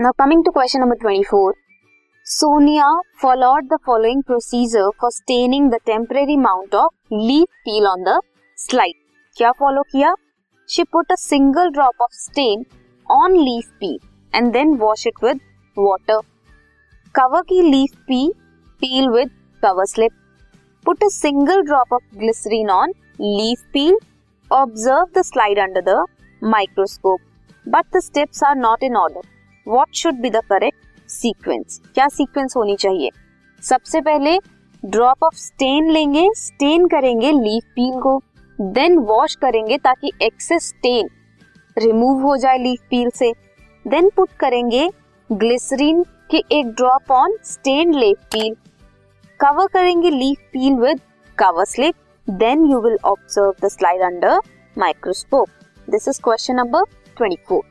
Now coming to question number 24. Sonia followed the following procedure for staining the temporary mount of leaf peel on the slide. क्या follow किया? She put a single drop of stain on leaf peel and then wash it with water. Cover की leaf peel peel with cover slip. Put a single drop of glycerine on leaf peel. Observe the slide under the microscope. But the steps are not in order. What should be the correct sequence क्या sequence होनी चाहिए? सबसे पहले drop of stain लेंगे stain करेंगे leaf peel को then wash करेंगे ताकि एक्सेस स्टेन रिमूव हो जाए लीफ पील से। देन पुट करेंगे ग्लिसरीन के एक drop on stain leaf peel cover करेंगे leaf peel with cover slip then you will observe the slide under microscope this is question number 24